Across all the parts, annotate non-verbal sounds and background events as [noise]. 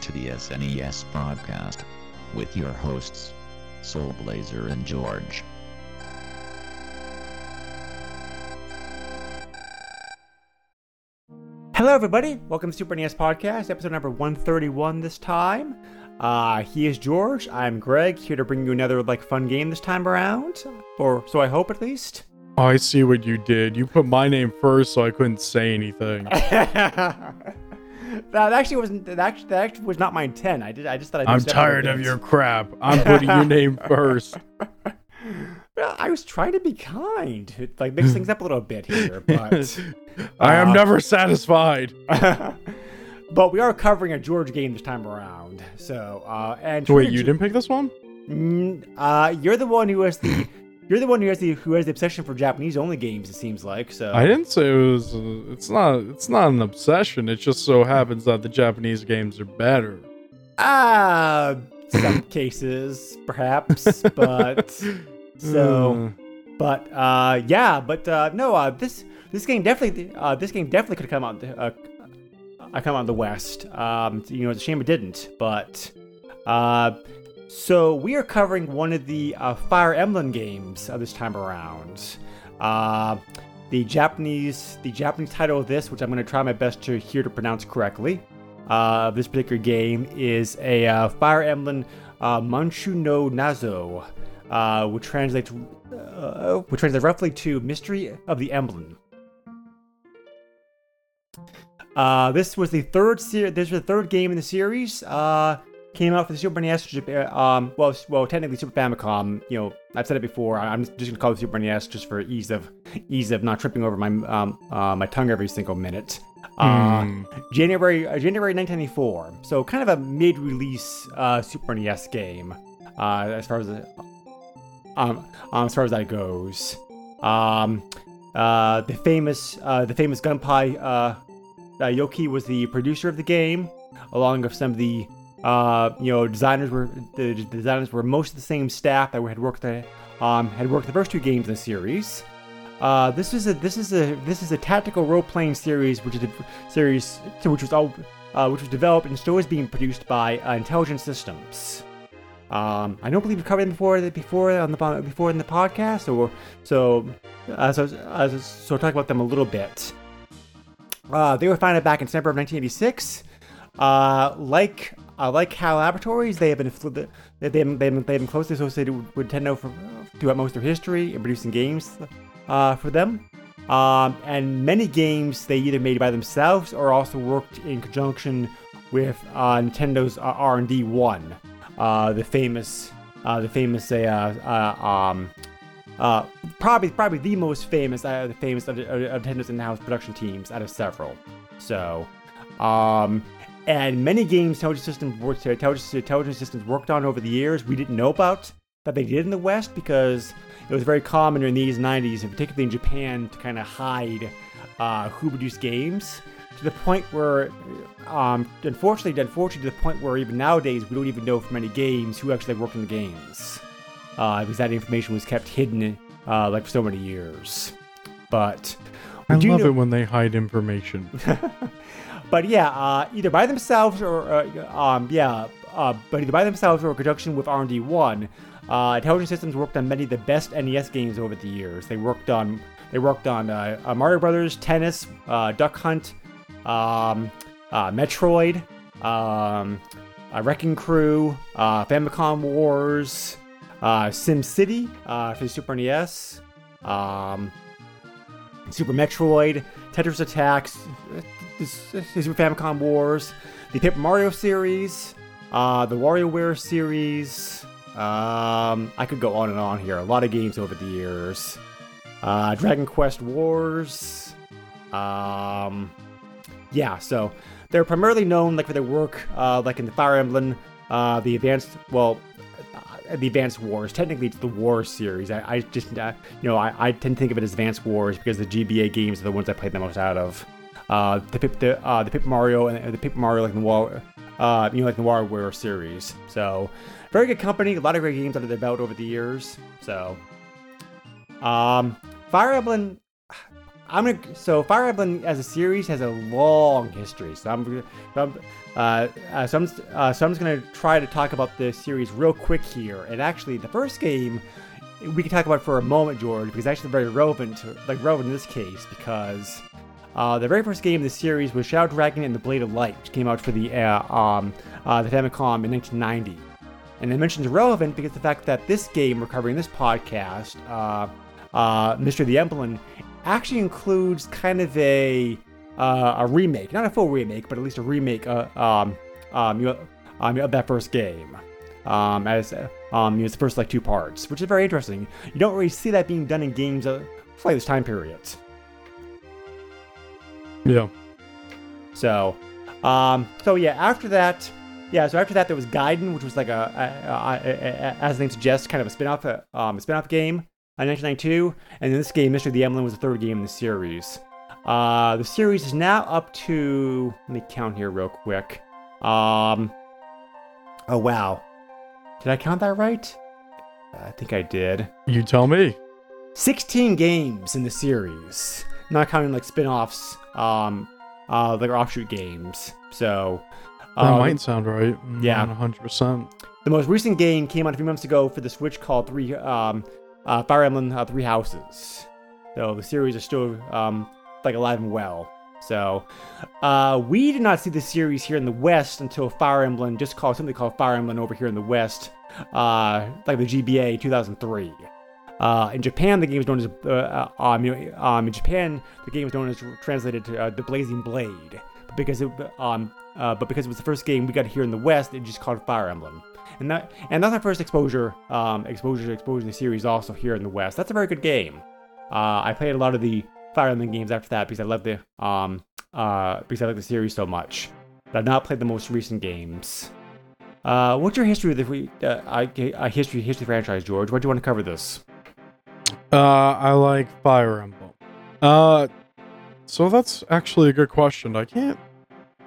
To the SNES broadcast with your hosts, Soul Blazer and George. Hello, everybody. Welcome to Super NES Podcast, episode number 131 this time. Uh, he is George. I'm Greg, here to bring you another like fun game this time around, or so I hope at least. Oh, I see what you did. You put my name first, so I couldn't say anything. [laughs] that actually wasn't. That actually, that actually was not my intent. I did. I just thought. I'd I'm mix it up a tired of your crap. I'm [laughs] putting your name first. Well, I was trying to be kind, It, like mix things up a little bit here, but. [laughs] I am Uh, never satisfied. [laughs] but we are covering a George game this time around. So, uh, and wait, you didn't pick this one? Mm, uh, you're the one who has the. [clears throat] You're the one who has the who has the obsession for Japanese only games. It seems like so. I didn't say it was. Uh, it's not. It's not an obsession. It just so happens that the Japanese games are better. Ah, some [laughs] cases perhaps, [laughs] but so, but uh, yeah, but uh, no, uh, this this game definitely uh, this game definitely could come out uh, uh, come out in the West. Um, you know, it's a shame it didn't, but uh, so we are covering one of the uh, Fire Emblem games uh, this time around. Uh, the Japanese the Japanese title of this, which I'm going to try my best to here to pronounce correctly, uh, this particular game is a uh, Fire Emblem uh, Monshou no Nazo, uh, which translates which translates roughly to Mystery of the Emblem. This was the third ser- This was the third game in the series. Uh, came out for the Super NES. Um, well, well, technically Super Famicom. You know, I've said it before. I'm just gonna call it Super NES just for ease of ease of not tripping over my um uh, my tongue every single minute. Uh, Hmm. January uh, January 1994. So kind of a mid-release uh, Super NES game, uh, as far as the, um, um as far as that goes. Um, uh, the famous uh, the famous Gunpei uh, uh, Yokoi was the producer of the game, along with some of the uh, you know designers were the designers were most of the same staff that had worked the, um, had worked the first two games in the series. Uh, this is a this is a this is a tactical role playing series, which is a series which was all uh, which was developed and still is being produced by uh, Intelligent Systems. Um, I don't believe we've covered them before before on the before in the podcast, or so uh, so uh, so talk about them a little bit. Uh, they were founded back in December of 1986. Uh, like uh, like HAL Laboratories, they have been they have they have they have been closely associated with, Nintendo for, throughout most of their history in producing games uh, for them. Um, and many games they either made by themselves or also worked in conjunction with uh, Nintendo's uh, R&D one, uh, the famous uh, the famous uh, uh, um, probably probably the most famous the famous of, of Nintendo's in-house production teams out of several. So, um, and many games Intelligent Systems worked intelligence, Intelligent Systems worked on over the years we didn't know about that they did in the West because it was very common in the 80s 90s, and particularly in Japan, to kind of hide uh, who produced games to the point where, um, unfortunately, unfortunately, to the point where even nowadays we don't even know from many games who actually worked in the games uh, because that information was kept hidden uh, like for so many years. But I love know- it when they hide information. [laughs] but yeah, uh, either by themselves or uh, um, yeah, uh, but either by themselves or in conjunction with R&D One, uh, Intelligent Systems worked on many of the best NES games over the years. They worked on they worked on uh, uh, Mario Brothers, Tennis, uh, Duck Hunt, um, Metroid, um, Wrecking Crew, Famicom Wars, Sim City for the Super NES. Um, Super Metroid, Tetris Attacks, this Super Famicom Wars, the Paper Mario series, uh, the WarioWare series. Um, I could go on and on here. A lot of games over the years. Uh, Dragon Quest Wars. Um, yeah, so they're primarily known like for their work, uh, like in the Fire Emblem, uh, the Advanced, well, uh, the Advanced Wars. Technically, it's the War series. I, I just, uh, you know, I, I tend to think of it as Advanced Wars because the GBA games are the ones I played the most out of. Uh, the Pip, the, uh, the Paper Mario and the Paper Mario like the War, uh, you know, like WarioWare series. So, very good company. A lot of great games under their belt over the years. So, um, Fire Emblem [sighs] I'm gonna so Fire Emblem as a series has a long history. So I'm, so I'm, uh, uh, so I'm, uh, so I'm just gonna try to talk about the series real quick here. And actually, the first game we can talk about for a moment, George, because it's actually very relevant, to, like relevant in this case, because uh, the very first game in the series was Shadow Dragon and the Blade of Light, which came out for the uh, um, uh, the Famicom in 1990. And mentioned it's relevant because the fact that this game we're covering this podcast, uh, uh, Mystery of the Emblem, actually includes kind of a uh, a remake, not a full remake, but at least a remake um, um, um, of that first game. Um, as um, it's the first like two parts, which is very interesting. You don't really see that being done in games of like this time period. Yeah. So, um, so yeah, after that, yeah, so after that there was Gaiden, which was like a, a, a, a as the name suggests, kind of a spin-off, uh, um, a spin-off game in 1992, and then this game, Mystery of the Emblem, was the third game in the series. Uh, the series is now up to let me count here real quick. Um, oh wow, did I count that right? I think I did. You tell me. 16 games in the series, not counting like spin-offs, um, uh, like offshoot games. So, That uh, might sound right. yeah. 100%. the most recent game came out a few months ago for the Switch called Three um, uh, Fire Emblem uh, Three Houses. So the series is still um, like alive and well. So uh, we did not see the series here in the West until Fire Emblem, just called something called Fire Emblem over here in the West, uh, like the GBA 2003. Uh, in Japan, the game is known as uh, uh, um, um, in Japan the game is known as translated to uh, the Blazing Blade, but because it um uh, but because it was the first game we got here in the West, it just called Fire Emblem, and that and that's our first exposure um exposure to exposure to the series also here in the West. That's a very good game. Uh, I played a lot of the Fire Emblem games after that because I love the um uh because I like the series so much. But I've not played the most recent games. Uh, what's your history with the uh, uh, history history franchise, George? Why do you want to cover this? Uh, I like Fire Emblem. Uh, so that's actually a good question. I can't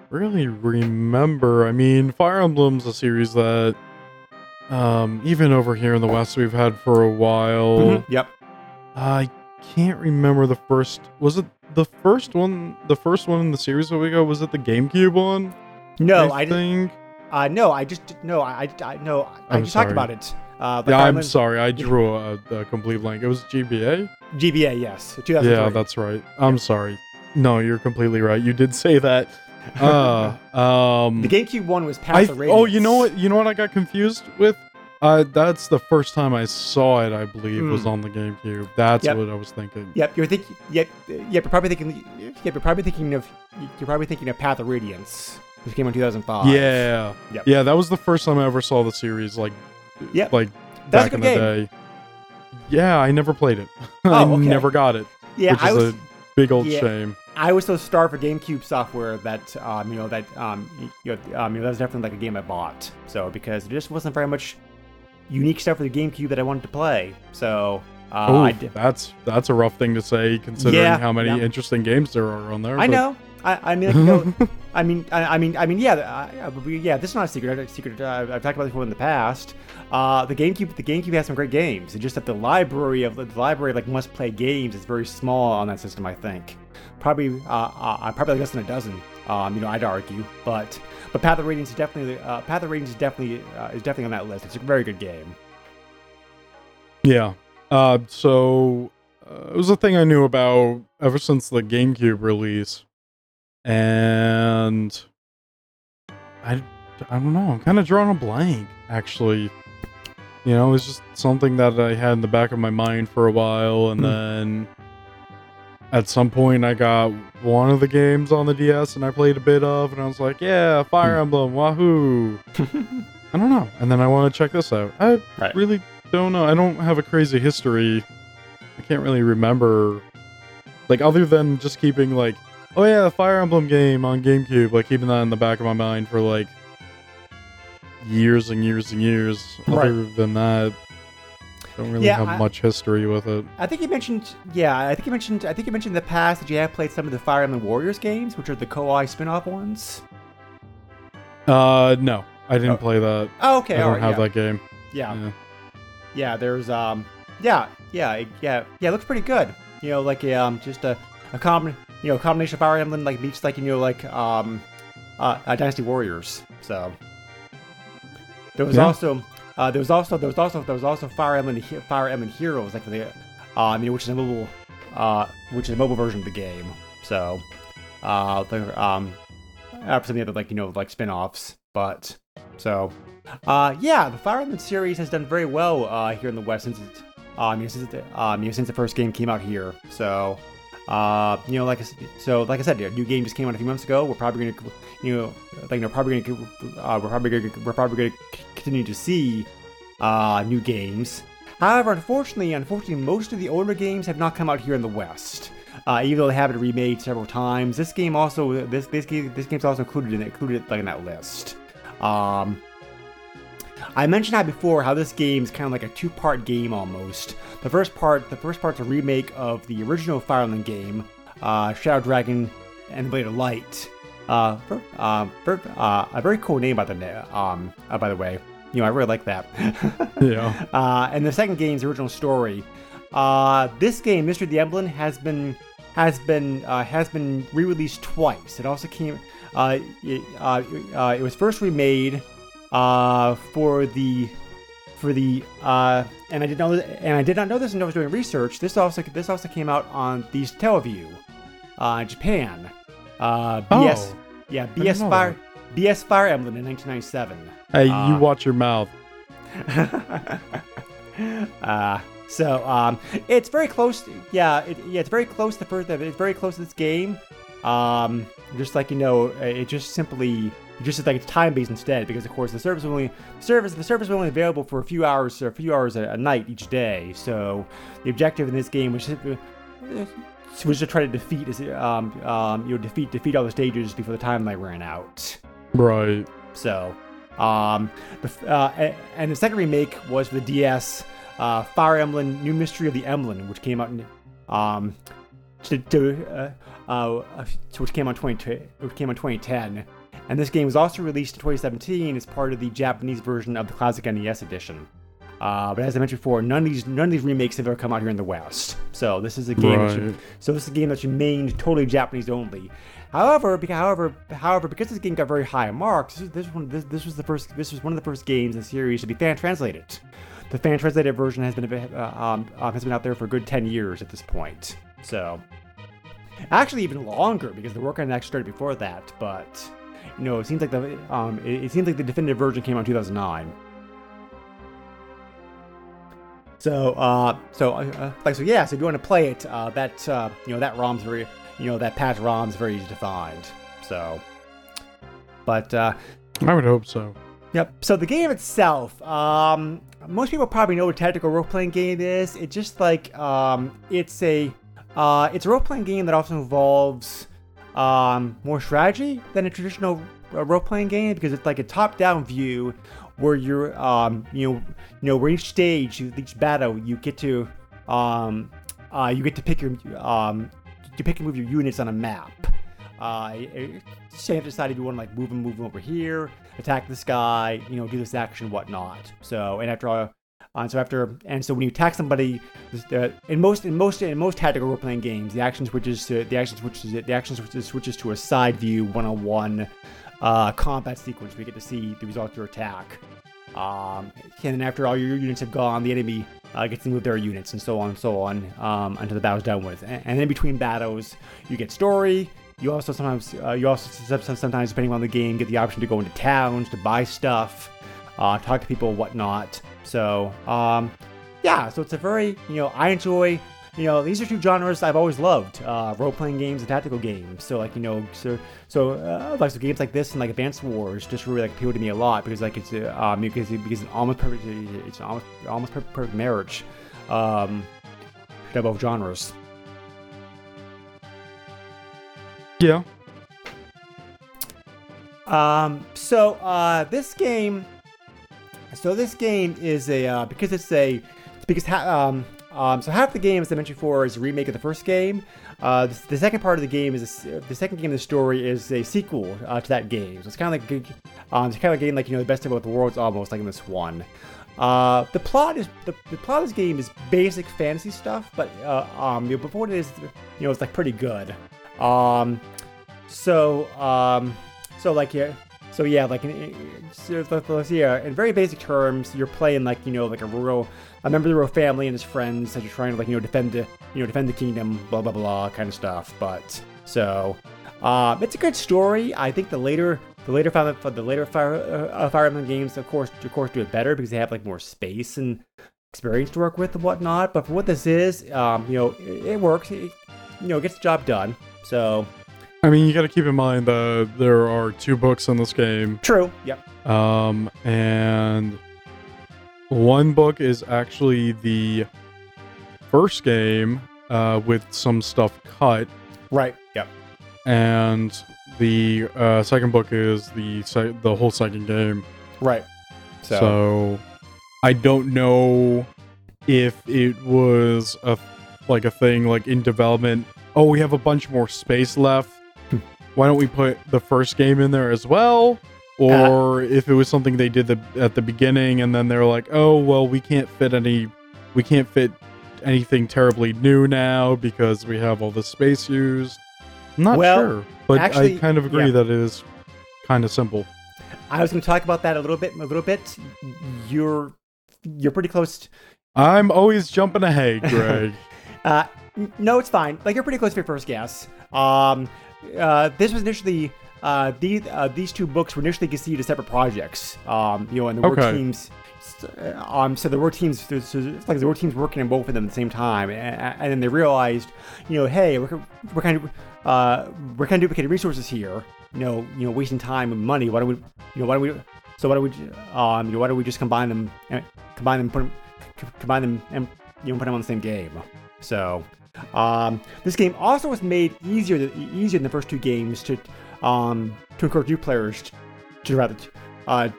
really remember. I mean, Fire Emblem's a series that, um, even over here in the West, we've had for a while. Mhm, Yep. I can't remember the first. Was it the first one? The first one in the series that we got was it the GameCube one? No, I, didn't. think. Uh, no, I just no, I, I, I no, I I'm just talked about it. Uh, Yeah, I'm sorry. I drew a, a complete blank. It was GBA. GBA, yes, 2003. Yeah, that's right. I'm sorry. No, you're completely right. You did say that. [laughs] Uh, um, the GameCube one was past I, the oh, you know what? You know what? I got confused with. Uh, that's the first time I saw it. I believe was Hmm. on the GameCube. That's Yep. what I was thinking. Yep, you're thinking. Yep, yep. You're probably thinking. Yep, you're probably thinking of. You're probably thinking of Path of Radiance, which came in 2005. Yeah, Yep. yeah. That was the first time I ever saw the series. Like, Yep. like That's a back in the day. Yeah, I never played it. [laughs] I Oh, okay. never got it, yeah. which I is was. a big old yeah. shame. I was so starved for GameCube software that um, you know that um, you know, um, you know that was definitely like a game I bought. So because there just wasn't very much unique stuff for the GameCube that I wanted to play. So uh, oh, I did. that's that's a rough thing to say, considering Yeah, how many yeah. interesting games there are on there. I but- know. I, I mean, like, you know, [laughs] I mean, I, I mean, I mean, yeah, I, I, we- yeah. This is not a secret. A secret. Uh, I've talked about this before in the past. Uh, the GameCube, the GameCube has some great games. It's just that the library of the library of like must-play games is very small on that system. I think probably, uh, uh, probably less than a dozen. Um, you know, I'd argue, but but Path of Radiance is definitely uh, Path of Radiance is definitely uh, is definitely on that list. It's a very good game. Yeah. Uh, so uh, it was a thing I knew about ever since the GameCube release, and I, I don't know. I'm kind of drawing a blank, actually. You know, it was just something that I had in the back of my mind for a while, and Hmm. then at some point I got one of the games on the DS and I played a bit of, and I was like, yeah, Fire Emblem, wahoo! [laughs] I don't know. And then I want to check this out. I Right. really don't know. I don't have a crazy history. I can't really remember, like, other than just keeping like Oh yeah, the Fire Emblem game on GameCube. Like keeping that in the back of my mind for like years and years and years. Right. Other than that, don't really Yeah, have I- much history with it. I think you mentioned, yeah, I think you mentioned, I think you mentioned in the past that you have played some of the Fire Emblem Warriors games, which are the Koei spin-off ones. Uh, no, I didn't Oh. play that. Oh, okay, I don't alright, have yeah. that game. Yeah, Yeah. yeah. There's um, yeah, yeah, yeah, yeah. It looks pretty good. You know, like a, um, just a a common, you know, combination of Fire Emblem like meets like you know like um, uh, uh Dynasty Warriors. So there was Yeah. also uh, there was also there was also there was also Fire Emblem Fire Emblem Heroes like for the um, you know, which is a mobile uh, which is a mobile version of the game. So uh, the um, after some of the other like you know like spin-offs, but so uh, yeah, the Fire Emblem series has done very well uh, here in the West since it, um, you know, since, it, um, you know, since the first game came out here. So, uh, you know, like I, so, like I said, a new game just came out a few months ago. We're probably gonna, you know, like they're probably gonna, uh, we're probably gonna, we're probably gonna continue to see uh, new games. However, unfortunately, unfortunately, most of the older games have not come out here in the West. Uh, even though they have been remade several times, this game also this this game this game's also included in included like in that list. Um, I mentioned that before how this game is kind of like a two-part game almost. The first part, the first part's a remake of the original Fire Emblem game, uh, Shadow Dragon and the Blade of Light. Uh, ver- uh, ver- uh, a very cool name by the na- um, uh, by the way. You know, I really like that. [laughs] Yeah. Uh, and the second game's original story. Uh, this game, Mystery of the Emblem, has been has been uh, has been re-released twice. It also came. Uh, it, uh, uh, it was first remade uh, for the for the uh, and I did not know and I did not know this until I was doing research. This also this also came out on the Satellaview, uh, Japan. Uh, BS Oh, yeah BS Fire BS Fire Emblem in 1997. Hey, Uh, you watch your mouth. [laughs] uh, so um, it's very close. yeah, it, yeah, it's very close to first. It's very close to this game. Um, just like you know, it just simply just like it's time based instead because of course the service only service the service is only available for a few hours or a few hours a, a night each day. So the objective in this game was. Uh, was to try to defeat, um, um, you know, defeat defeat all the stages before the time timeline ran out. Right. So, um, the, uh, and the second remake was for the DS, uh, Fire Emblem: New Mystery of the Emblem, which came out in, um, to, to uh, uh, which came on 20, which came out 2010. And this game was also released in 2017 as part of the Japanese version of the classic NES edition. Uh, but as I mentioned before, none of these none of these remakes have ever come out here in the West. So this is a game. that should- so this is a game that's remained totally Japanese only. However, because however, however, because this game got very high marks, this, this one this, this was the first this was one of the first games in the series to be fan translated. The fan translated version has been uh, um, um, has been out there for a good ten years at this point. So actually even longer because the work on it actually started before that. But you know, it seems like the um, it, it seems like the definitive version came out in 2009. So, uh, so, uh, like, so yeah. So if you want to play it, uh, that, uh, you know, that ROM's very, you know, that patch ROM's very easy to find. So, but, uh, I would hope so. Yep. So the game itself, um, most people probably know what a tactical role-playing game is. It's just like um, it's a uh, it's a role-playing game that also involves um, more strategy than a traditional uh, role-playing game because it's like a top-down view where you're um, you know you know where each stage, each battle, you get to um, uh, you get to pick your um, you pick and move your units on a map. Uh, you have to decide if you want to like move them, move them over here, attack this guy, you know, do this action, whatnot. So, and after all, uh, so after, and so when you attack somebody, uh, in most, in most, in most tactical role-playing games, the action switches to the action switches the action switches, switches to a side view, one-on-one uh, combat sequence. We get to see the result of your attack. Um, and then after all your units have gone, the enemy uh, gets to move their units, and so on and so on um, until the battle's done with. And, and then between battles, you get story. You also sometimes, uh, you also sometimes, depending on the game, get the option to go into towns to buy stuff, uh, talk to people, whatnot. So, um, yeah, so it's a very, you know, I enjoy. You know, these are two genres I've always loved: uh, role-playing games and tactical games. So, like, you know, so so uh, like so games like this and like Advanced Wars just really like appeal to me a lot because like it's uh, um because because it's almost perfect. It's almost almost perfect, perfect marriage. Um, to both genres. Yeah. Um, so uh, this game, so this game is a uh, because it's a because ha- um, um, so half the game, as I mentioned before, is a remake of the first game. Uh, the, the second part of the game is a the second game of the story is a sequel uh, to that game. So it's kind of like um, it's kind of like getting like you know the best of both worlds almost like in this one. Uh, the plot is the, the plot of this game is basic fantasy stuff, but uh, um, you know, before it is, you know, it's like pretty good. Um, so um, so like yeah, so yeah, like in, let's see, in very basic terms, you're playing like you know like a rural a member of the royal family and his friends that you're trying to like you know defend the you know defend the kingdom, blah blah blah kind of stuff. But so um, it's a good story. I think the later the later Fire the later Fire uh, Fire Emblem games, of course, of course, do it better because they have like more space and experience to work with and whatnot. But for what this is, um, you know, it, it works. It, you know, it gets the job done. So I mean, you got to keep in mind that there are two books in this game. true. Yep. Um, and one book is actually the first game uh, with some stuff cut, Right. Yep. and the uh, second book is the se- the whole second game. Right. So. I don't know if it was a like a thing like in development. Oh, we have a bunch more space left. Why don't we put the first game in there as well? Or if it was something they did the, at the beginning and then they're like, "Oh, well, we can't fit any we can't fit anything terribly new now because we have all the space used." I'm not Well, sure, but actually, I kind of agree yeah. that it is kind of simple. I was going to talk about that a little bit. A little bit. You're you're pretty close. I'm always jumping ahead, [laughs] Greg. Uh, no, it's fine. Like you're pretty close to your first guess. Um, uh, this was initially uh, these uh, these two books were initially conceived as separate projects. Um, you know, and there were Okay. teams. uh, Um, so there were teams. So it's like there were teams working on both of them at the same time, and, and then they realized, you know, hey, we're, we're kind of uh, we're kind of duplicating resources here. You know, you know, wasting time and money. Why don't we, you know, why don't we? So why don't we, um, you know, why don't we just combine them, uh, combine them, put them, combine them, and you know, put them on the same game? So, um, this game also was made easier than, easier than the first two games to um, to encourage new players to, to try the uh,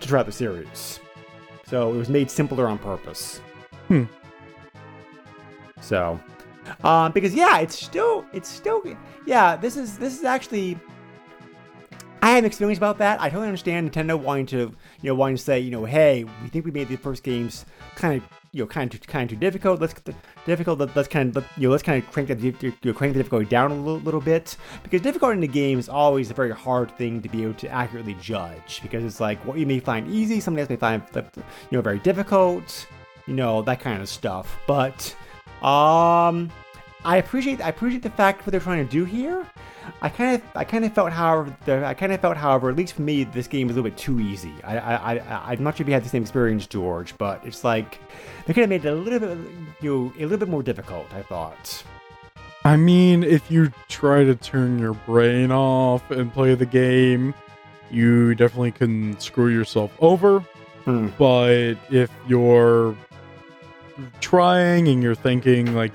to try the series. So it was made simpler on purpose. Hmm. So, um, because yeah, it's still it's still yeah. This is this is actually. I have experience about that. I totally understand Nintendo wanting to, you know, wanting to say, you know, hey, we think we made the first games kind of, you know, kind of kind of too difficult. Let's difficult. Let, let's kind of, you know, let's kind of crank that, you know, crank the difficulty down a little, little bit because difficulty in the game is always a very hard thing to be able to accurately judge because it's like what you may find easy, somebody else may find, you know, very difficult, you know, that kind of stuff. But, um, I appreciate, I appreciate the fact what they're trying to do here. I kind of, I kind of felt, however, I kind of felt, however, at least for me, this game was a little bit too easy. I, I, I, I'm not sure if you had the same experience, George, but it's like they could have made it a little bit, you know, a little bit more difficult. I thought. I mean, if you try to turn your brain off and play the game, you definitely can screw yourself over. Hmm. But if you're trying and you're thinking, like,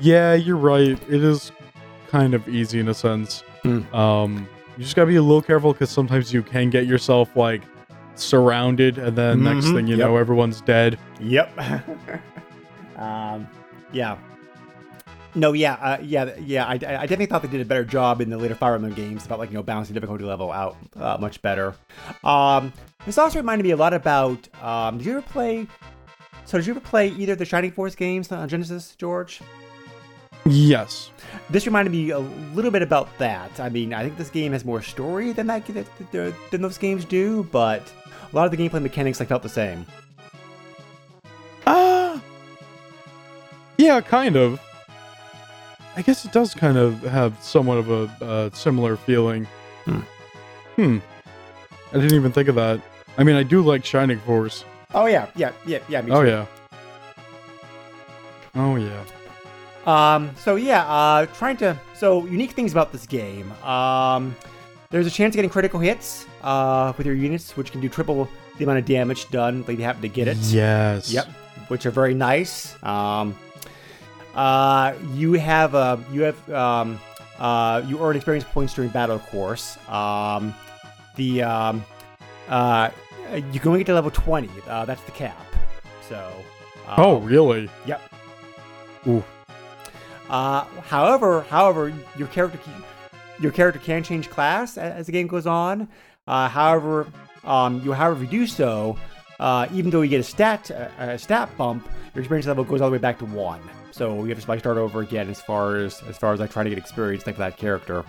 yeah, you're right, it is kind of easy in a sense. Hmm. Um, you just gotta be a little careful because sometimes you can get yourself like surrounded, and then next Mhm, thing you yep. know, everyone's dead. Yep. [laughs] um, yeah. No, yeah, uh, yeah, yeah. I, I definitely thought they did a better job in the later Fire Emblem games about like you know balancing difficulty level out uh, much better. Um, this also reminded me a lot about. Um, did you ever play? So did you ever play either the Shining Force games on Genesis, George? Yes. This reminded me a little bit about that. I mean, I think this game has more story than that than than those games do, but a lot of the gameplay mechanics like felt the same. Ah. yeah, kind of. I guess it does kind of have somewhat of a uh, similar feeling. Hmm. Hmm. I didn't even think of that. I mean, I do like Shining Force. Oh yeah, yeah, yeah, yeah. Oh yeah. Oh yeah. Um, so yeah, uh, trying to, so unique things about this game. Um, there's a chance of getting critical hits, uh, with your units, which can do triple the amount of damage done if you happen to get it. Yes. Yep, which are very nice. Um, uh, you have, uh, you have, um, uh, you earn experience points during battle, of course. Um, the um, uh, you can only get to level 20. Uh, that's the cap. So. um, oh, really? Yep. Ooh. Uh, however, however, your character can- your character can change class as the game goes on. Uh, however, um, you however you do so, uh, even though you get a stat a, a stat bump, your experience level goes all the way back to one. So you have to like start over again as far as as far as like trying to get experience like that character.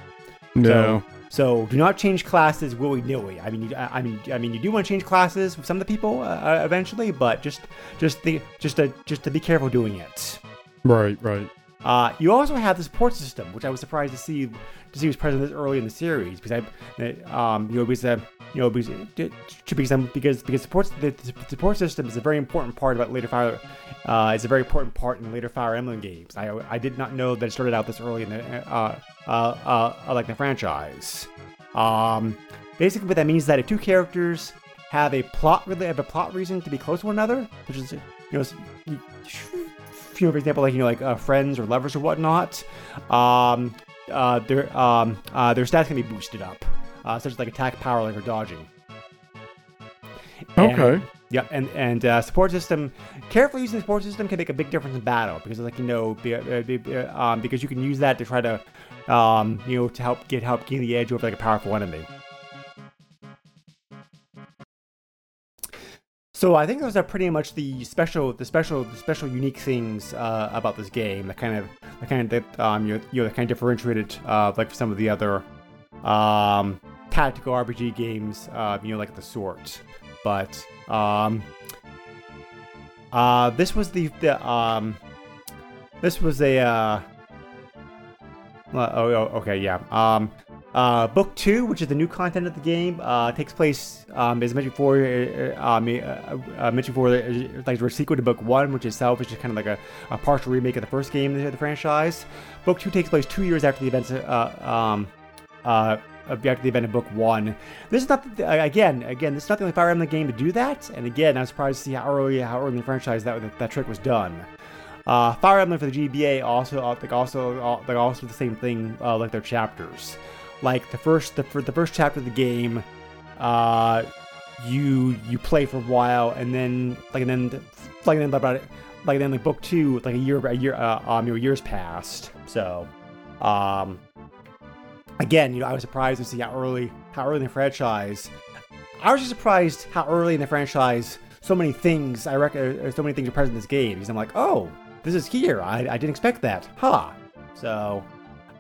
No. So do not change classes willy nilly. I mean, you, I I mean, I mean, you do want to change classes with some of the people uh, uh, eventually, but just just the just to just to be careful doing it. Right, right. Uh, you also have the support system, which I was surprised to see to see was present this early in the series because I, um, you know, because uh, you know, because um, because because support the, the support system is a very important part about later Fire. Uh, it's a very important part in later Fire Emblem games. I I did not know that it started out this early in the uh, uh, uh, like the franchise. Um, basically, what that means is that if two characters have a plot really have a plot reason to be close to one another, which is you know. S- you- you know, for example, like you know, like uh, friends or lovers or whatnot, um, uh, their um, uh, their stats can be boosted up, uh, such as like attack power, like or dodging. And- Okay. yeah, and and uh, support system. Carefully using the support system can make a big difference in battle because, like you know, be, uh, be, uh, um, because you can use that to try to, um, you know, to help get help gain the edge over like a powerful enemy. So I think those are pretty much the special, the special, the special unique things uh, about this game that kind of, that kind of, that, um, you know, that kind of differentiated, uh, like some of the other, um, tactical RPG games, uh, you know, like the sort. But, um, uh, this was the, the um, this was a, uh, uh, oh, oh, okay, yeah. Um, uh, book two, which is the new content of the game, uh, takes place, um, as mentioned before, uh, uh, um, uh, uh, mentioned before, uh, like a sequel to book one, which itself is just kind of like a, a partial remake of the first game of the franchise. Book two takes place two years after the events, uh, um, uh, after the event of book one. This is not the, uh, again, again, this is not the only Fire Emblem game to do that. And again, I'm surprised to see how early, how early in the franchise that that, that trick was done. Uh, Fire Emblem for the GBA also uh, like also uh, like also the same thing uh, like their chapters. Like the first the, fir- the first chapter of the game, uh, you you play for a while and then like and then like then about it like then like book two like a year a year uh, um your years passed. So um again you know I was surprised to see how early how early in the franchise. I was just surprised how early in the franchise so many things I reckon so many things are present in this game because I'm like oh this is here I, I didn't expect that huh so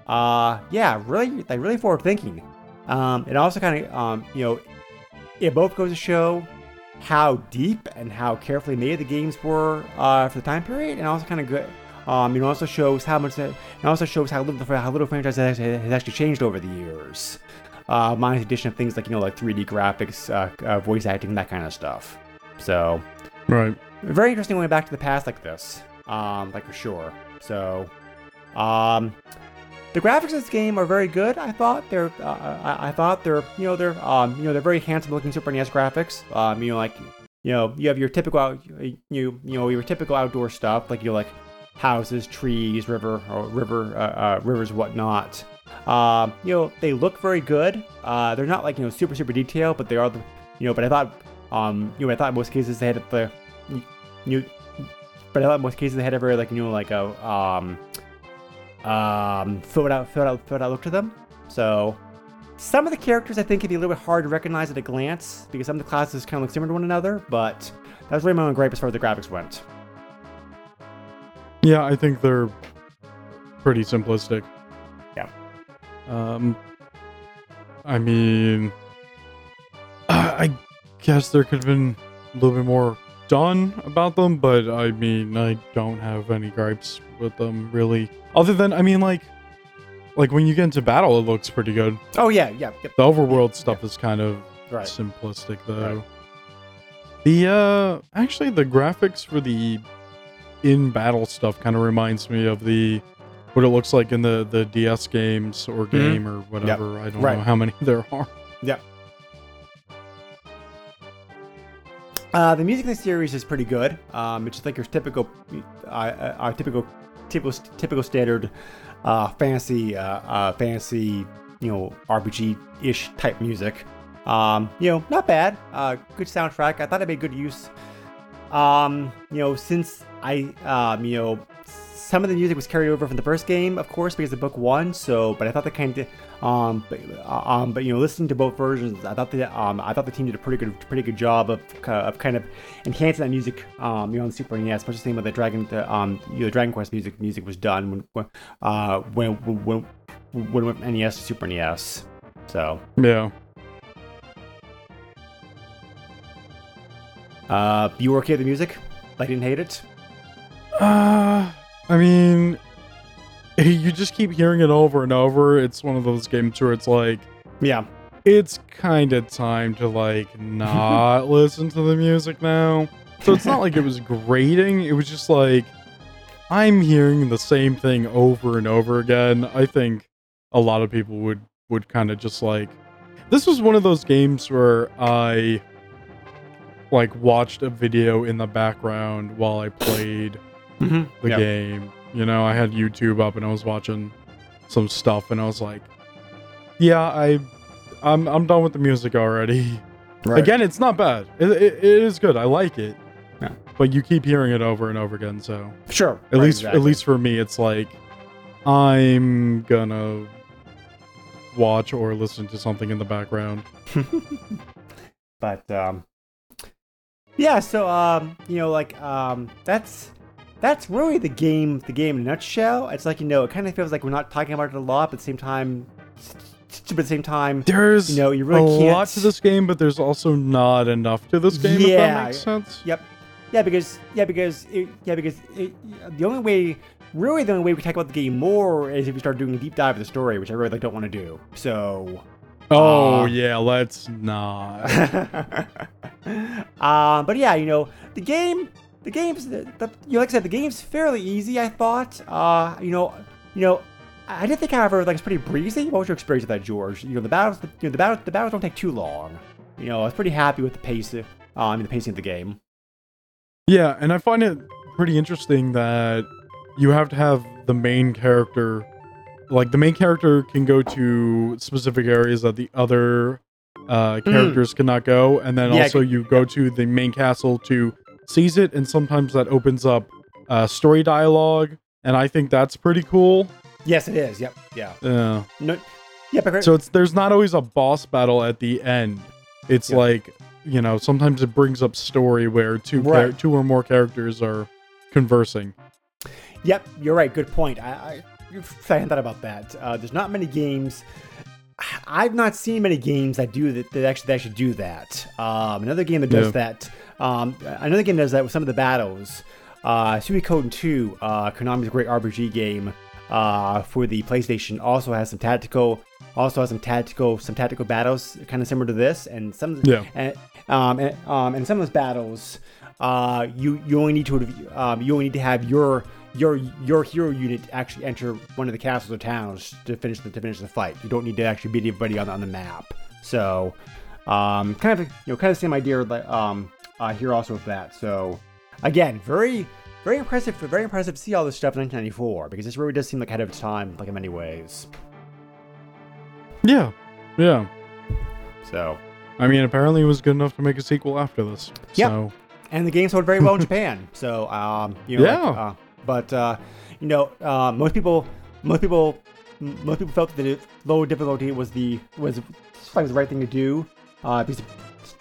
uh yeah really like really forward thinking um it also kind of um you know it both goes to show how deep and how carefully made the games were uh for the time period and also kind of good um it also shows how much it also shows how little the how little franchise has, has actually changed over the years. Uh minus addition of things like you know like 3d graphics uh, uh voice acting that kind of stuff. So Right. very interesting going back to the past like this. Um like for sure. So um the graphics of this game are very good i thought they're uh, I, I thought they're you know they're um you know they're very handsome looking super nes graphics um you know like you know you have your typical out, you you know your typical outdoor stuff like you like houses trees river or river uh, uh, rivers whatnot um you know they look very good uh they're not like you know super super detailed but they are the you know but i thought um you know i thought in most cases they had the you but I thought in most cases they had a very like you know like a um um out filled out filled out look to them. So some of the characters I think can be a little bit hard to recognize at a glance because some of the classes kind of look similar to one another. But that was really my own gripe as far as the graphics went. Yeah, I think they're pretty simplistic. Yeah. Um, I mean, I [sighs] I guess there could have been a little bit more done about them, but I mean, I don't have any gripes with them really. Other than, I mean, like, like when you get into battle, it looks pretty good. Oh yeah, yeah, yep, The overworld stuff is kind of right. simplistic though. Right. The uh actually the graphics for the in battle stuff kind of reminds me of the what it looks like in the the DS games or game or whatever. I don't Mm-hmm. Right. know how many [laughs] there are. Yeah. Uh, the music in the series is pretty good. Um, it's just like your typical, uh, uh, our typical, typical, typical standard uh, fantasy, uh, uh, fantasy, you know, RPG-ish type music. Um, you know, not bad. Uh, good soundtrack. I thought I made good use. Um, you know, since I, um, you know, some of the music was carried over from the first game, of course, because the book won. So, but I thought the kind of, um, but, uh, um, but you know, listening to both versions, I thought that, um, I thought the team did a pretty good, pretty good job of, uh, of kind of enhancing that music, um, you know, on Super NES. Much the same with the Dragon, the, um, you know, the Dragon Quest music, music was done when, uh, when, when, when it went from NES to Super NES. So, Yeah. uh, you were okay with the music? I didn't hate it? Uh, I mean, [laughs] you just keep hearing it over and over. It's one of those games where it's like, Yeah. it's kind of time to like [laughs] not listen to the music now. So it's not like it was grating. It was just like I'm hearing the same thing over and over again. I think a lot of people would would kind of just like this was one of those games where I like watched a video in the background while I played Mm-hmm. the yeah. game. You know, I had YouTube up and I was watching some stuff and I was like, yeah, I I'm I'm done with the music already. Again, it's not bad. It, it, it is good. I like it. Yeah. But you keep hearing it over and over again, so Sure. at right, least exactly. at least for me it's like I'm gonna watch or listen to something in the background. [laughs] but um yeah so um you know like um that's that's really the game the game in a nutshell it's like you know it kind of feels like we're not talking about it a lot but at the same time but at the same time There's You know, you really a can't- lot to this game, but there's also not enough to this game. if Yeah. that makes sense. yep yeah because yeah because it, yeah because it, the only way really the only way we talk about the game more is if we start doing a deep dive of the story which i really like, don't want to do so Oh Uh, yeah, let's not. [laughs] um, but yeah, you know, the game, the game's, the, the, you know, like I said, the game's fairly easy. I thought, uh, you know, you know, I did think, however, like it's pretty breezy. What was your experience with that, George? You know, the battles, the, you know, the battles, the battles don't take too long. You know, I was pretty happy with the pace, uh, I mean, the pacing of the game. Yeah, and I find it pretty interesting that you have to have the main character like the main character can go to specific areas that the other uh characters cannot go and then Hmm. Yeah, also you go to the main castle to seize it and sometimes that opens up uh story dialogue and I think that's pretty cool. Yes, it is. Yep. Yeah. Yeah. No. Yeah, So it's there's not always a boss battle at the end. It's Yeah. like, you know, sometimes it brings up story where two char- Right. two or more characters are conversing. Yep, you're right. Good point. I, I, I hadn't thought about that. Uh, there's not many games. I've not seen many games that do that. That actually, that actually do that. Um, another game that does Yeah. that. Um, another game does that with some of the battles. Uh, Suikoden 2, uh, Konami's great RPG game uh, for the PlayStation, also has some tactical, also has some tactical, some tactical battles, kind of similar to this, and some, Yeah. and, um, and, um, and some of those battles, uh, you you only need to um, you only need to have your your your hero unit actually enter one of the castles or towns to finish the to finish the fight. You don't need to actually beat everybody on the, on the map. So, um, kind of you know kind of the same idea like um uh, here also with that. So, again, very very impressive very impressive to see all this stuff in 1994 because this really does seem like ahead of its time like in many ways. Yeah. Yeah. So. I mean, apparently it was good enough to make a sequel after this. Yep. So, and the game sold very well in [laughs] Japan. So, um, you know, like, Yeah. uh, but uh, you know, uh, most people, most people, m- most people felt that the low difficulty was the was was the right thing to do uh, because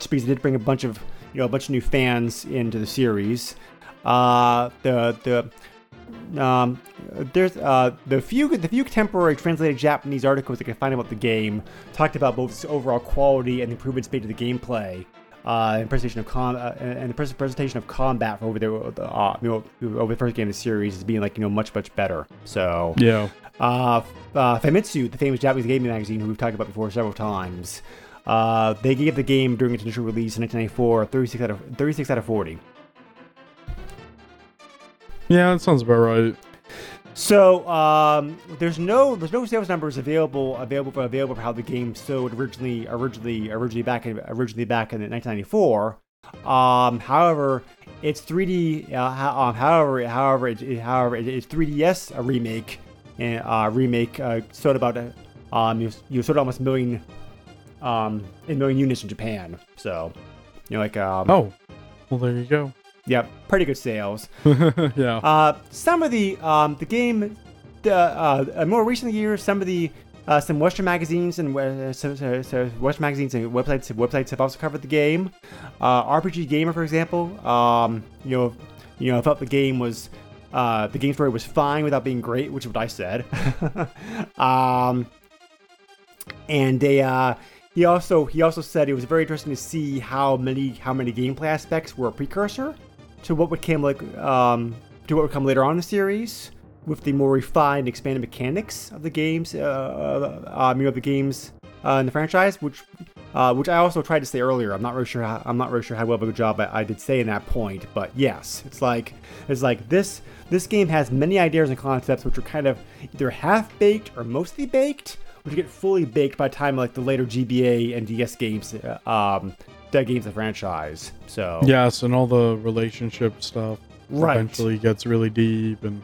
because it did bring a bunch of you know a bunch of new fans into the series. Uh, the the um, there's uh, the few the few contemporary translated Japanese articles I could find about the game talked about both its overall quality and the improvements made to the gameplay, uh, and presentation of com uh, and the pres- presentation of combat for over the uh, you know over the first game of the series as being like you know much much better. So yeah. uh, uh, Famitsu, the famous Japanese gaming magazine who we've talked about before several times, uh, they gave the game during its initial release in 1994 36 out of 36 out of 40. Yeah, that sounds about right. So um, there's no there's no sales numbers available available for available for how the game sold originally originally originally back in originally back in 1994. Um, however, it's 3D. Uh, ho- um, however, however, it, it- however, it, it's 3DS a remake and uh, remake uh, sold about uh, um you, you sold almost a million um a million units in Japan. So you know like um Oh, well, there you go. yeah pretty good sales. [laughs] yeah. Uh, some of the um, the game, the uh, more recent years, some of the uh, some Western magazines and uh, so, so, so Western magazines and websites websites have also covered the game. Uh, RPG Gamer, for example, um, you know, you know, I felt the game was uh, the game story was fine without being great, which is what I said. [laughs] um, and they uh, he also he also said it was very interesting to see how many how many gameplay aspects were a precursor to what would come like um, to what would come later on in the series with the more refined, expanded mechanics of the games, uh, uh, you know, the games uh, in the franchise, which uh, which I also tried to say earlier. I'm not really sure. How, I'm not really sure how well of a job I, I did say in that point, but yes, it's like it's like this. This game has many ideas and concepts which are kind of either half baked or mostly baked, which get fully baked by time like the later GBA and DS games, uh, um, the games of the franchise. So Yes, and all the relationship stuff Right. eventually gets really deep and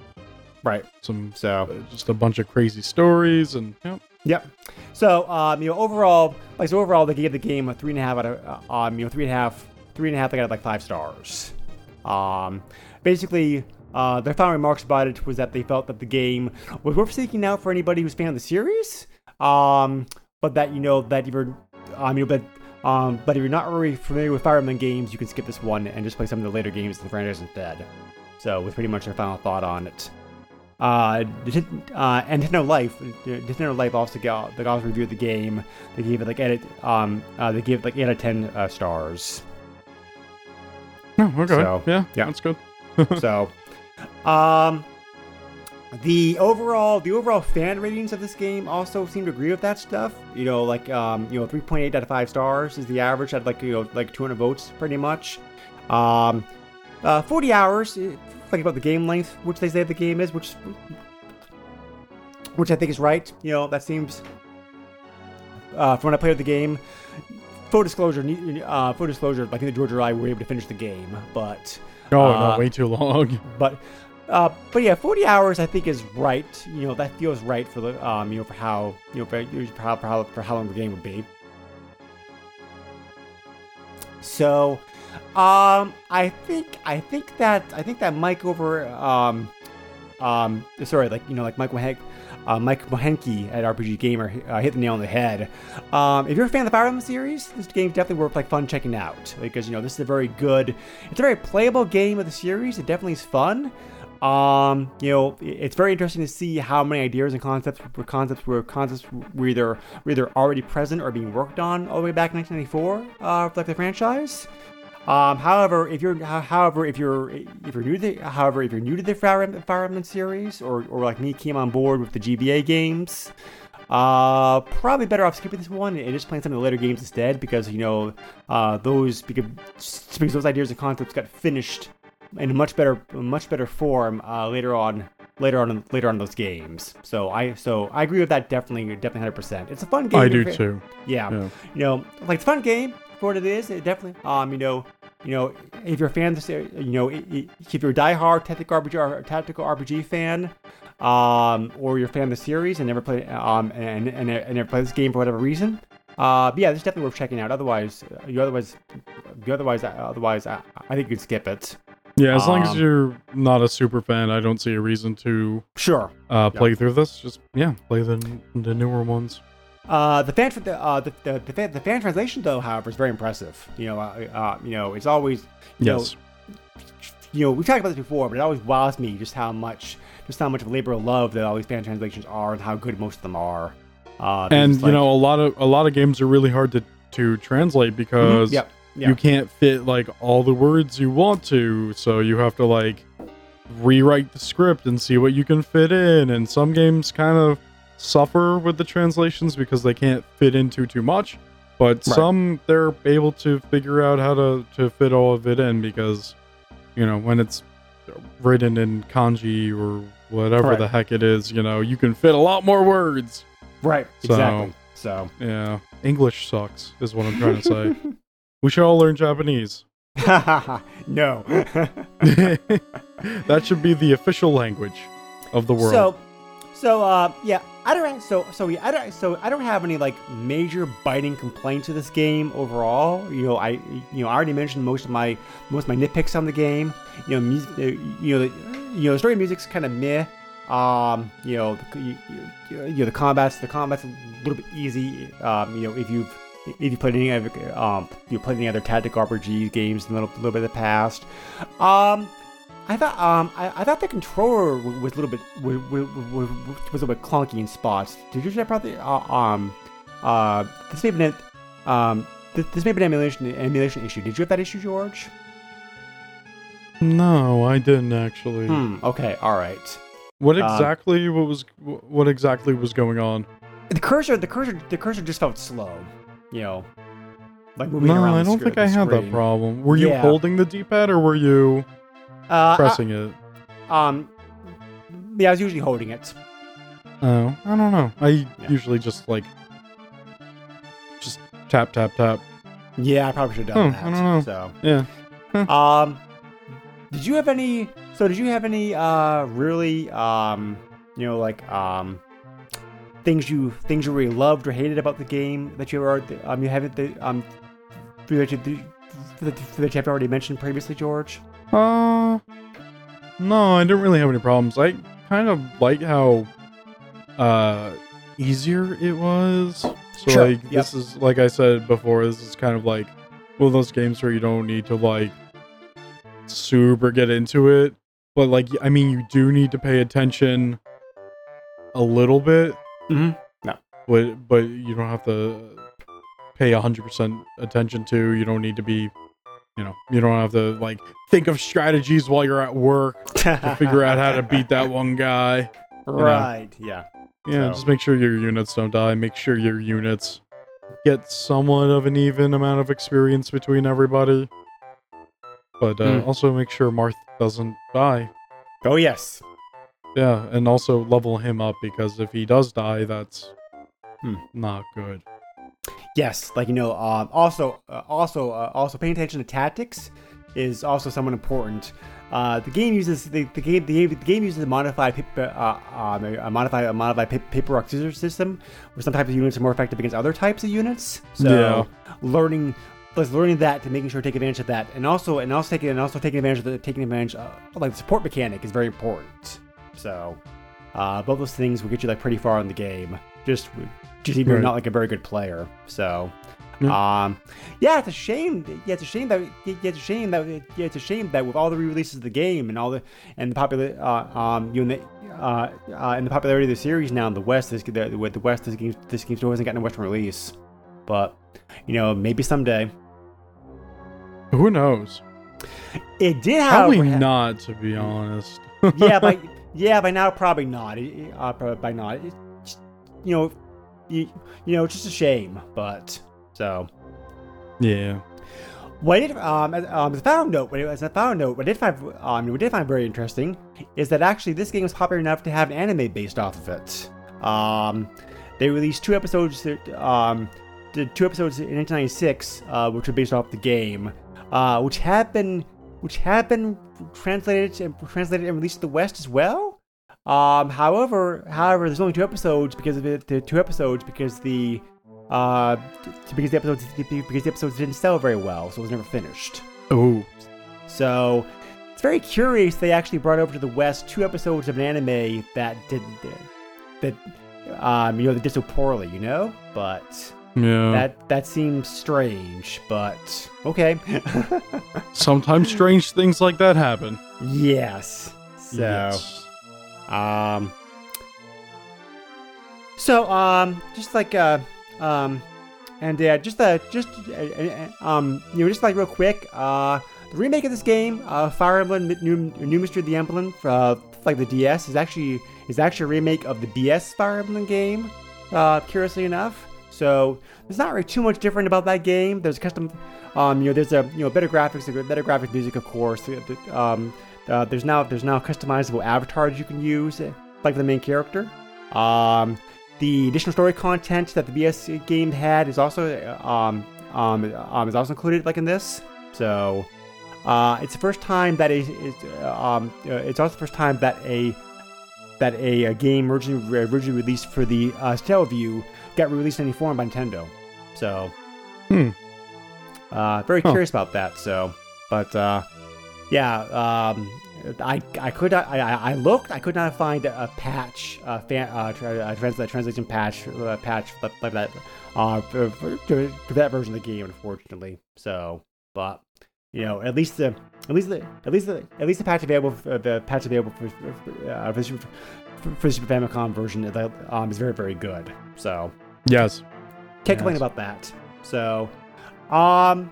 right. some So uh, just a bunch of crazy stories and yep. Yep. So, um, you know, overall, like so overall, they gave the game a three and a half out of, uh, um, you know, three and a half, three and a half out of like five stars. Um, basically, uh, their final remarks about it was that they felt that the game was worth seeking out for anybody who's a fan of the series. Um, but that you know that you're, um, you know, but um, but if you're not really familiar with Fire Emblem games, you can skip this one and just play some of the later games in the franchise instead. So, was pretty much their final thought on it. Uh, uh, and Nintendo Life, Nintendo Life also got they also reviewed the game. They gave it like edit, um, uh, they gave it like eight out of ten uh, stars. Oh, okay. So, yeah, yeah. that's good. [laughs] so, um, the overall the overall fan ratings of this game also seem to agree with that stuff. You know, like um, you know, three point eight out of five stars is the average. At like you know, like two hundred votes, pretty much. Um, uh, forty hours. eh, Think about the game length, which they say the game is, which which I think is right. You know, that seems. Uh, from when I played the game, full disclosure, uh, full disclosure, I think the George or I were able to finish the game, but Oh, Uh, no, way too long. [laughs] but uh, but yeah, 40 hours I think is right. You know, that feels right for the um, you know, for how you know for, how for how for how long the game would be. So, um, I think I think that I think that Mike over um um sorry like you know like Mike Mohenk, uh, Mike Mohenke at RPG Gamer uh, hit the nail on the head. Um, if you're a fan of the Fire Emblem series, this game's definitely worth like fun checking out because you know this is a very good, it's a very playable game of the series. It definitely is fun. Um, you know, it's very interesting to see how many ideas and concepts were concepts were concepts were either were either already present or being worked on all the way back in 1994, uh, for like the franchise. Um, however, if you're however if you're if you're new to the, however if you're new to the Fire Emblem, Fire Emblem series or or like me came on board with the GBA games, uh, probably better off skipping this one and just playing some of the later games instead because you know uh, those because, because those ideas and concepts got finished in much better much better form uh, later on later on later on those games. So I so I agree with that definitely definitely hundred percent. It's a fun game. I do too. yeah. Yeah. You know, like it's a fun game for what it is. It definitely, um, you know, you know, if you're a fan of this, uh, you know, if you're a diehard tactical RPG or tactical RPG fan, um, or you're a fan of the series and never played, um, and and, and never played this game for whatever reason, uh, but yeah, this is definitely worth checking out. Otherwise, uh, you otherwise, you otherwise, uh, otherwise, I, I think you can skip it. Yeah, as long as Um, you're not a super fan, I don't see a reason to Sure. uh, play through this. Just yeah, play the the newer ones. Uh, the fan, the, uh, the, the, the, fan, the fan translation, though, however, is very impressive. You know, uh, uh, you know, it's always, you know, Yes. you know, we talked about this before, but it always wows me just how much, just how much of a labor of love that all these fan translations are, and how good most of them are. Uh, and just you know, a lot of a lot of games are really hard to to translate Mhm, because yep, yeah, you can't fit like all the words you want to, so you have to like rewrite the script and see what you can fit in. And some games kind of suffer with the translations because they can't fit into too much. But Right. some they're able to figure out how to to fit all of it in because you know when it's written in kanji or whatever Right. the heck it is, you know, you can fit a lot more words. right, So- exactly. So, Yeah, English sucks is what I'm trying to say. [laughs] we should all learn Japanese. [laughs] [laughs] no. [laughs] that should be the official language of the world. So, So uh, yeah, I don't. So so yeah, I don't. So I don't have any like major biting complaints to this game overall. You know, I you know I already mentioned most of my most of my nitpicks on the game. You know, music. uh, You know, the, you know, the story music's kind of meh. Um, you know, the, you, you, you know the combats. The combats a little bit easy. Um, you know, if you've if you played any other um you played any other tactical RPG games in a little, little bit of the past. Um, I thought um I, I thought the controller was a little bit was, was, was a little bit clunky in spots. Did you say probably uh, um uh this may be an um this, this may be an emulation emulation issue. Did you have that issue, George? No, I didn't actually. Hmm. Okay. All right. What Um, exactly? what was? What exactly was going on? The cursor the cursor the cursor just felt slow. You know, like moving No, around. I the don't think I had that problem. Were you Yeah. holding the D-pad or were you Uh, I- pressing it? um. Yeah, I was usually holding it. Oh, I don't know. I Yeah. usually just like just tap tap tap. Yeah, I probably should have Oh, done I that. don't know. So. Yeah. Um, did you have any? So did you have any? Uh, really? Um, you know, like um, things you things you really loved or hated about the game that you are um you haven't the um that you, that you have already mentioned previously, George. Uh, no, I didn't really have any problems. I kind of like how uh easier it was. So Sure, like yep. this is like I said before, this is kind of like one of those games where you don't need to like super get into it. But like I mean you do need to pay attention a little bit. Mhm. No. But but you don't have to pay 100% attention to. You don't need to be you know, you don't have to like think of strategies while you're at work [laughs] to figure out how to beat that one guy. Right. Yeah. Yeah, So- just make sure your units don't die. Make sure your units get somewhat of an even amount of experience between everybody. But uh, Hmm. also make sure Marth doesn't die. Oh yes. Yeah, and also level him up because if he does die, that's Hmm. not good. Yes, like you know, um, also, uh, also, uh, also, paying attention to tactics is also somewhat important. Uh, the game uses the, the game the, game- the game uses a modified paper, uh, um, a modified a modified paper rock scissors system, where some types of units are more effective against other types of units. So Yeah. learning, plus learning that to making sure to take advantage of that, and also and also taking and also taking advantage of the taking advantage of like the support mechanic is very important. So uh, both those things will get you like pretty far in the game. Just just even Right. not like a very good player. So, Yeah. um, yeah, it's a shame. Yeah, it's a shame that yeah, it's a shame that yeah, it's a shame that with all the re-releases of the game and all the and the popular uh, um you know the, uh, uh and the popularity of the series now in the West, this the, with the West, this game this game still hasn't gotten a Western release. But you know, maybe someday. Who knows? It did have Probably not, to be honest. yeah, by [laughs] yeah, by now probably not. Uh, probably by not. Just, you know, you, you know, it's just a shame. But so. yeah. What did, um, as, um, as a found note, what- as a found note, what I did find, um, what I did find very interesting is that actually this game was popular enough to have an anime based off of it. Um, they released two episodes, that, um, did two episodes in 1996, uh, which were based off the game, uh, which had been, which had been translated and translated and released to the West as well. Um, however, however, there's only two episodes because of it. The two episodes because the uh, because the episodes because the episodes didn't sell very well, so it was never finished. Oh. So it's very curious they actually brought over to the West two episodes of an anime that didn't that um you know that did so poorly, you know. But Yeah. that that seems strange, but okay. [laughs] Sometimes strange things like that happen. yes. So. Yes. Um. So um, just like uh, um, and uh, just uh, just uh, uh, um, you know, just like real quick, uh, the remake of this game, uh, Fire Emblem New, New Mystery of the Emblem, for, uh, like the DS, is actually is actually a remake of the DS Fire Emblem game. Uh, curiously enough, so there's not really too much different about that game. There's a custom, um, you know, there's a you know better graphics, better graphic music, of course. Um, uh, there's now there's now customizable avatars you can use, like the main character. Um, the additional story content that the BS game had is also um, um, um, is also included like in this. So uh, it's the first time that is uh, um, uh, it's also the first time that a that a, a game originally originally released for the uh, Satellaview got released in any form by Nintendo. So, Hmm. uh, very Huh. curious about that. So, but uh, yeah, um, I I could not, I I looked I could not find a patch uh, fan, uh, tra- uh trans- uh, translation patch uh, patch like, like that uh for, for, for that version of the game unfortunately. So, but you know at least the at least the at least the at least the patch available for, the patch available for for, uh, for, Super- for, for the Super Famicom version uh, um, is very very good. So Yes. can't complain about that. So, um,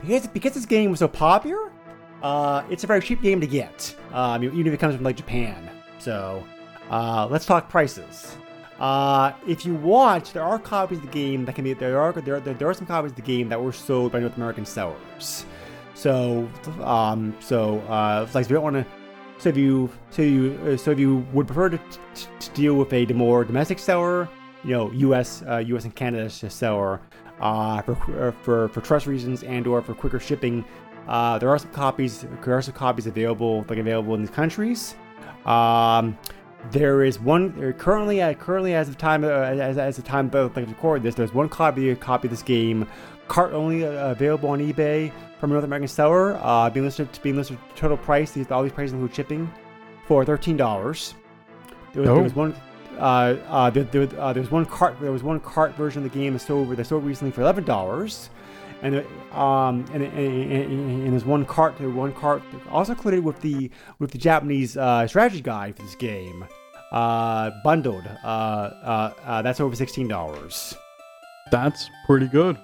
because because this game was so popular, uh, it's a very cheap game to get. Um, even if it comes from like Japan. So, uh, let's talk prices. Uh, if you want, there are copies of the game that can be there are there, there, there are some copies of the game that were sold by North American sellers. So, um, so uh, like if you don't want to. So if you so you uh, so if you would prefer to, to, to deal with a more domestic seller, you know, U.S. Uh, U.S. and Canada seller uh, for uh, for for trust reasons and or for quicker shipping. Uh, there are some copies. There are some copies available, like available in these countries. Um, there is one there currently. Uh, currently, as of time, uh, as, as of time of like record this, there's one copy copy of this game, cart only uh, available on eBay from a North American seller. Uh, being listed being listed total price. These all these prices include shipping for thirteen dollars. There was, Oh. there was one. Uh, uh, there, there, uh, there was one cart. There was one cart version of the game that sold that sold recently for eleven dollars, and um and, and, and, there's one cart. One cart also included with the with the Japanese uh, strategy guide for this game, uh, bundled. Uh, uh, uh, that's over sixteen dollars. That's pretty good.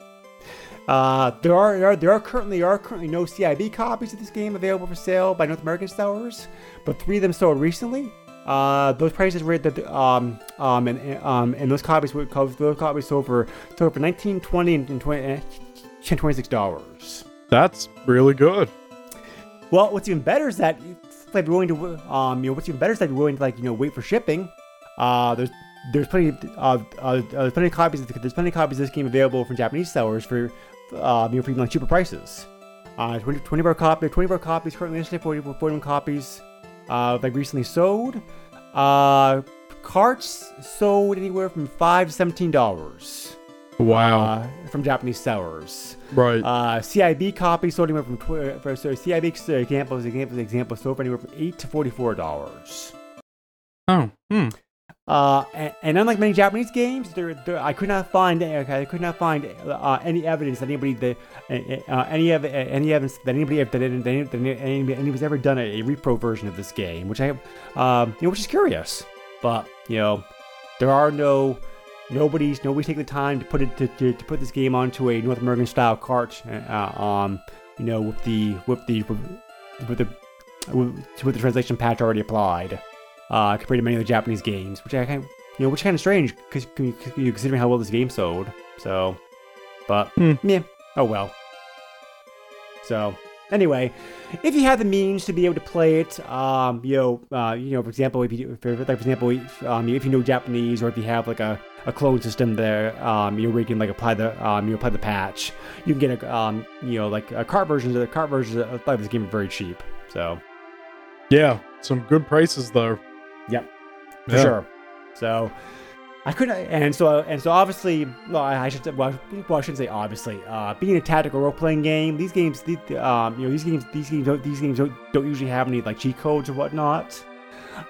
Uh, there are there are there are currently there are currently no CIB copies of this game available for sale by North American sellers, but three of them sold recently. Uh, those prices were that um um and um and those copies were those copies sold for sold for 19 20 and 20 and 26 dollars. That's really good. Well, what's even better is that if you're willing to um you know what's even better is that you're willing to like you know wait for shipping. Uh, there's there's plenty of uh, uh, uh, there's plenty of copies there's plenty of copies of this game available from Japanese sellers for uh you know for even like cheaper prices. Uh, 20, 20 bar copy 20 bar copies currently listed 40 41 copies. Uh, like recently sold. Uh, carts sold anywhere from five to seventeen dollars. Wow. Uh, from Japanese sellers. right. Uh, CIB copies sold anywhere from tw- for so CIB examples examples examples sold anywhere from eight to forty four dollars. oh. Hmm. Uh, and, and unlike many Japanese games, there, there I could not find okay, I could not find uh, any evidence that anybody that uh, any ev- any evidence that anybody that, any- that, any- that anybody, anybody's ever done a, a repro version of this game, which I um, you know, which is curious. But you know, there are no nobody's nobody's taking the time to put it to, to, to put this game onto a North American style cart. Uh, um, you know, with the with the with the with, with the translation patch already applied uh, compared to many of the Japanese games, which I kind of, you know, which is kind of strange because considering how well this game sold. So, but Hmm. yeah, oh well. So anyway, if you have the means to be able to play it, um, you know, uh, you know, for example, if you, for, like for example, if, um, if you know Japanese or if you have like a, a clone system there, um, you know, where you can like apply the, um, you apply the patch, you can get a, um, you know, like a cart versions of the cart versions of of this game are very cheap. So Yeah. Some good prices there. Yep, for Yeah. sure. So I couldn't, and so and so obviously, well, I I should say, well, I shouldn't say obviously. Uh, being a tactical role playing game, these games, the, um, you know, these games, these games, don't, these games don't, don't usually have any like cheat codes or whatnot.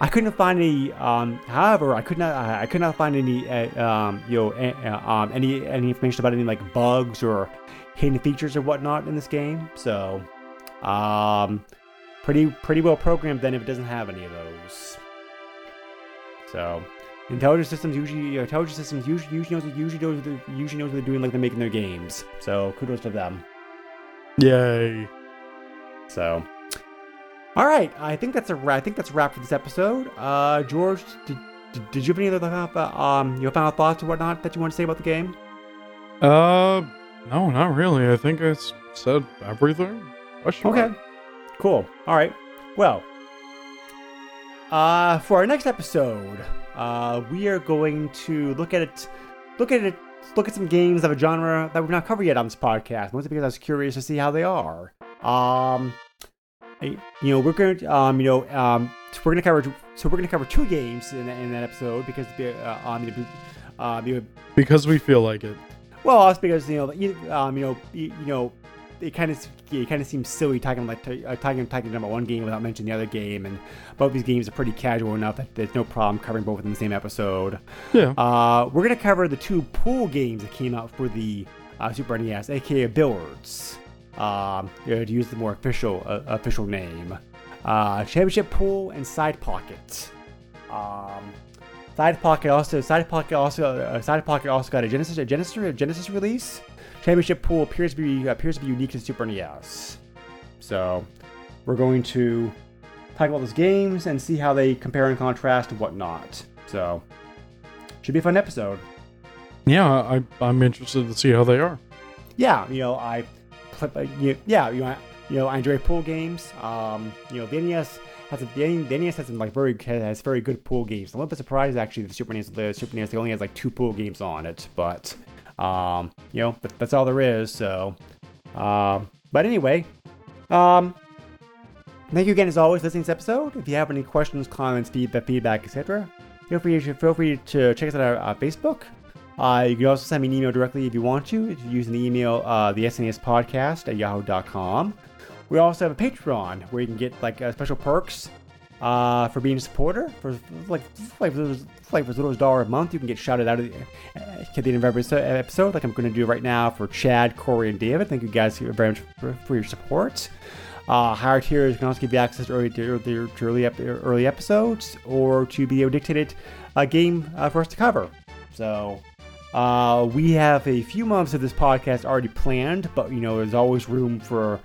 I couldn't find any. Um, however, I could not. I, I could not find any. Uh, um, you know, uh, um, any any information about any like bugs or hidden features or whatnot in this game. So, um, pretty pretty well programmed then if it doesn't have any of those. So, Intelligent Systems usually Intelligent Systems usually usually knows usually knows what they're, usually knows what they're doing like they're making their games. So kudos to them. Yay. So, all right, I think that's a ra- I think that's a wrap for this episode. Uh, George, did, did, did you have any other uh, um your final thoughts or whatnot that you want to say about the game? Uh, no, not really. I think I said everything. Question Okay. mark. Cool. All right. Well, uh, for our next episode, uh, we are going to look at it, look at it, look at some games of a genre that we've not covered yet on this podcast. Mostly because I was curious to see how they are. Um, you know, we're going to, um, you know, um, so we're going to cover, so we're going to cover two games in, in that episode because, uh, um, uh, you know, Because we feel like it. well, also because you know, you, um, you know, you, you know, it kind of it kind of seems silly talking like uh, talking talking about one game without mentioning the other game, and both these games are pretty casual enough that there's no problem covering both in the same episode. Yeah. Uh, we're gonna cover the two pool games that came out for the uh, Super NES, aka Billiards. Um, to use the more official uh, official name, uh, Championship Pool and Side Pocket. Um, Side Pocket also Side Pocket also uh, Side Pocket also got a Genesis a Genesis a Genesis release. Championship Pool appears to be appears to be unique to Super NES. So we're going to talk about those games and see how they compare and contrast and whatnot. So should be a fun episode. Yeah, I, I'm interested to see how they are. Yeah, you know I, uh, you- yeah, you know, I, you know I enjoy pool games. Um, you know the NES has a, the the NES has some like very has very good pool games. I'm a little bit surprised actually the Super NES the Super NES only has like two pool games on it, but um, you know that, that's all there is. So, um, but anyway, um, thank you again as always for listening to this episode. If you have any questions, comments, feedback, feedback, etc., feel free to feel free to check us out on Facebook. Uh, you can also send me an email directly if you want to, using the email uh, the SNES podcast at yahoo.com. We also have a Patreon where you can get like uh, special perks uh, for being a supporter. For like like for, like for as little dollar a month, you can get shouted out at the, uh, at the end of every episode, like I'm going to do right now for Chad, Corey, and David. Thank you guys very much for, for your support. Uh, higher tiers can also give you access to early, to early, to early, early episodes or to be able to dictate a game uh, for us to cover. So uh, we have a few months of this podcast already planned, but you know, there's always room for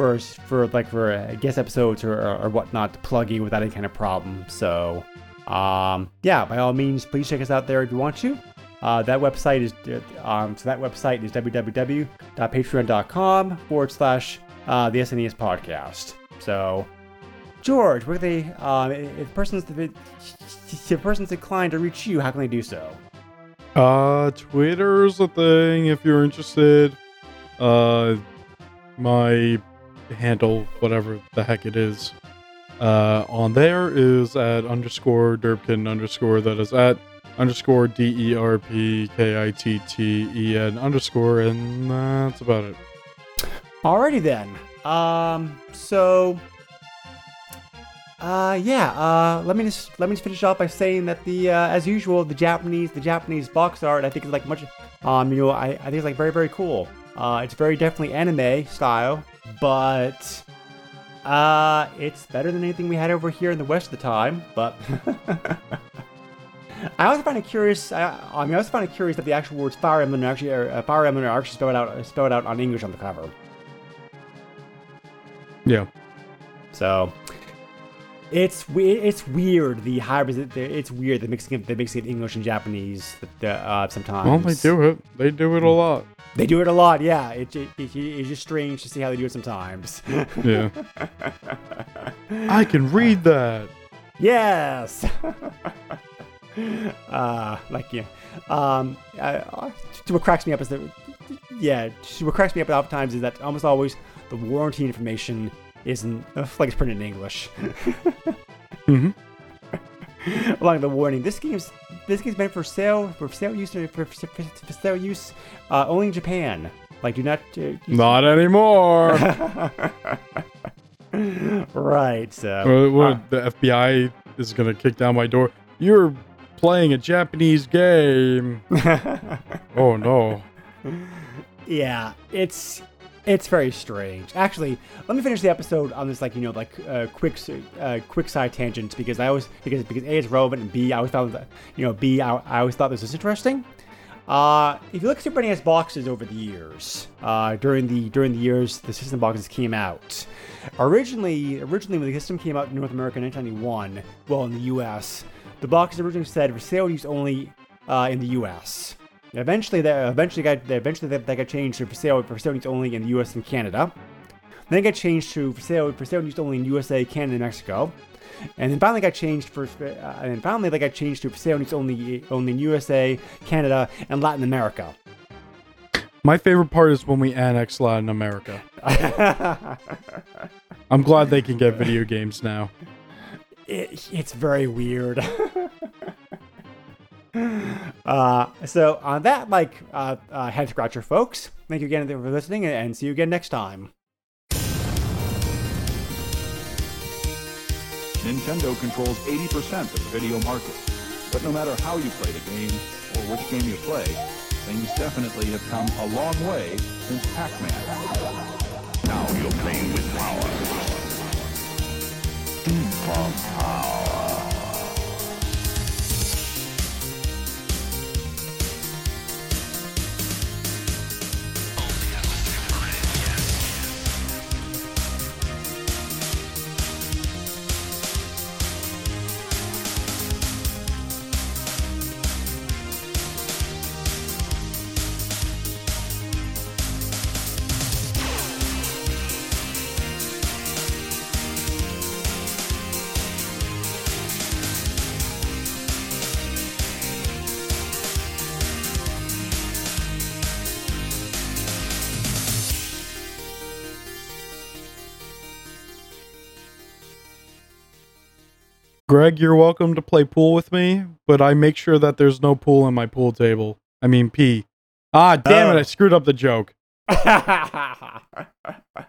for for like for uh, guest episodes or, or, or whatnot to plug in without any kind of problem. So, um, yeah, by all means, please check us out there if you want to. Uh, that website is uh, um, so that website is www.patreon.com forward slash uh, the SNES podcast. So, George, where they um, if persons if, if persons inclined to reach you, how can they do so? Uh, Twitter's a thing if you're interested. Uh, my handle, whatever the heck it is, uh, on there is at underscore Derpkitten underscore. That is at underscore D E R P K I T T E N underscore, and that's about it. Alrighty then. Um. So. Uh. Yeah. Uh. Let me just let me just finish off by saying that the uh, as usual the Japanese the Japanese box art I think is like much um you know I I think it's like very very cool. Uh. It's very definitely anime style, but uh it's better than anything we had over here in the west at the time. But. [laughs] I also find it curious. I, I mean, I also find it curious that the actual words Fire Emblem are actually uh, Fire Emblem are actually spelled out spelled out on English on the cover. Yeah. So it's we- it's weird the hybrid. It's weird the mixing of the mixing of English and Japanese. The, uh, sometimes. Well, they do it. They do it a lot. They do it a lot. Yeah. It, it, it it's just strange to see how they do it sometimes. [laughs] Yeah. [laughs] I can read that. yes. [laughs] uh, like yeah. Um, uh, what cracks me up is that yeah, what cracks me up oftentimes is that almost always the warranty information isn't uh, like it's printed in English. Mhm. Along the warning, this game's this game's meant for sale for sale use for, for, for sale use uh, only in Japan. Like, do not. Uh, Not anymore. [laughs] right. So. What, uh, the FBI is gonna kick down my door. You're playing a Japanese game. [laughs] Oh no. yeah, it's it's very strange. Actually, let me finish the episode on this like you know like uh, quick uh, quick side tangent because I always because because a it's relevant and b I always found that you know b I, I always thought this was interesting. Uh, if you look at Super NES boxes over the years, uh, during the during the years the system boxes came out, originally originally when the system came out in North America in 1991, well in the U.S., the boxes originally said for sale use only uh, in the U.S. Eventually, that eventually got they eventually that, that got changed to for sale for sale use only in the U.S. and Canada. Then it got changed to for sale for sale use only in USA, Canada, and Mexico. And then finally got changed for uh, and then finally they got changed to for sale use only only in USA, Canada, and Latin America. My favorite part is when we annex Latin America. [laughs] I'm glad they can get video games now. it, it's very weird. [laughs] uh, so on that, like uh, uh, head scratcher, folks. Thank you again for listening, and see you again next time. Nintendo controls 80% of the video market. But no matter how you play the game, or which game you play, things definitely have come a long way since Pac-Man. Now you're playing with power. Super power. Greg, you're welcome to play pool with me, but I make sure that there's no pool in my pool table. I mean, pee. Ah, damn it, Oh. I screwed up the joke. [laughs]